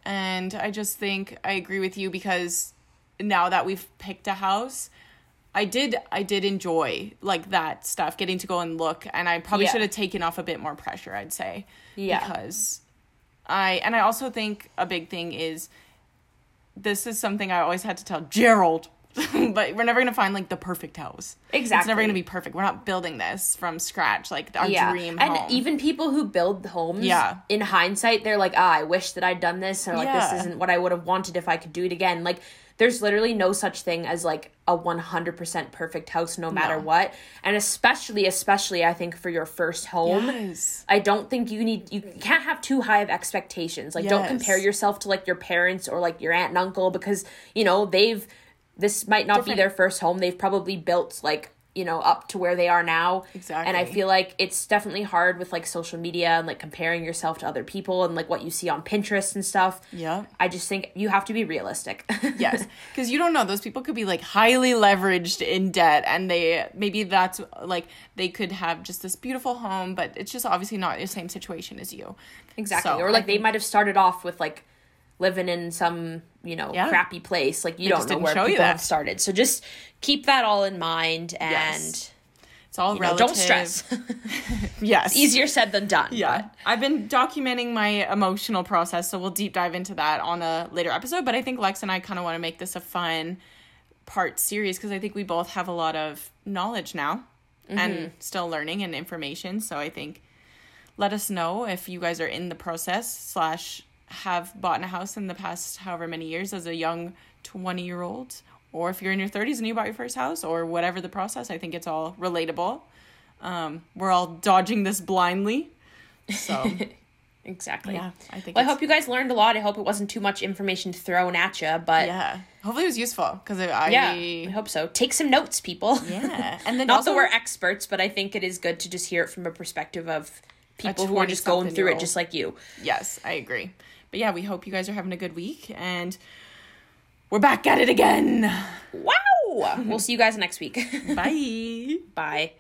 and I just think I agree with you because now that we've picked a house, I did I did enjoy like that stuff, getting to go and look and I probably Yeah. should have taken off a bit more pressure, I'd say. Yeah. Because I and I also think a big thing is this is something I always had to tell Gerald. but we're never gonna find like the perfect house. Exactly. It's never gonna be perfect. We're not building this from scratch, like our yeah. dream and home. even people who build homes, Yeah. in hindsight, they're like, ah, I wish that I'd done this, or like Yeah. this isn't what I would have wanted if I could do it again. Like there's literally no such thing as like a 100% perfect house no matter No. what. And especially especially I think for your first home. Yes. I don't think you need you can't have too high of expectations. Like don't compare yourself to like your parents or like your aunt and uncle because, you know, they've this might not Different. be their first home. They've probably built like, you know, up to where they are now. Exactly. And I feel like it's definitely hard with like social media and like comparing yourself to other people and like what you see on Pinterest and stuff. Yeah. I just think you have to be realistic. Yes, because you don't know. Those people could be like highly leveraged in debt, and they maybe that's like they could have just this beautiful home, but it's just obviously not the same situation as you. Exactly. So, or like they might have started off with like living in some, you know, Yeah. crappy place. Like you They don't know where show people you that. have started. So just keep that all in mind and Yes. It's all you know, relative. don't stress. Yes, Easier said than done. Yeah, I've been documenting my emotional process, so we'll deep dive into that on a later episode. But I think Lex and I kind of want to make this a fun part series because I think we both have a lot of knowledge now and mm-hmm. still learning and information. So I think let us know if you guys are in the process slash have bought a house in the past however many years as a young 20 year old or if you're in your 30s and you bought your first house or whatever the process i think it's all relatable um, we're all dodging this blindly so Exactly. yeah i think Well, I hope you guys learned a lot. I hope it wasn't too much information thrown at you, but yeah hopefully it was useful because i yeah, I hope so. Take some notes, people. yeah and then Not also that we're experts, but I think it is good to just hear it from a perspective of people who are just going through it just like you. yes i agree but yeah we hope you guys are having a good week and we're back at it again Wow! we'll see you guys next week. bye Bye.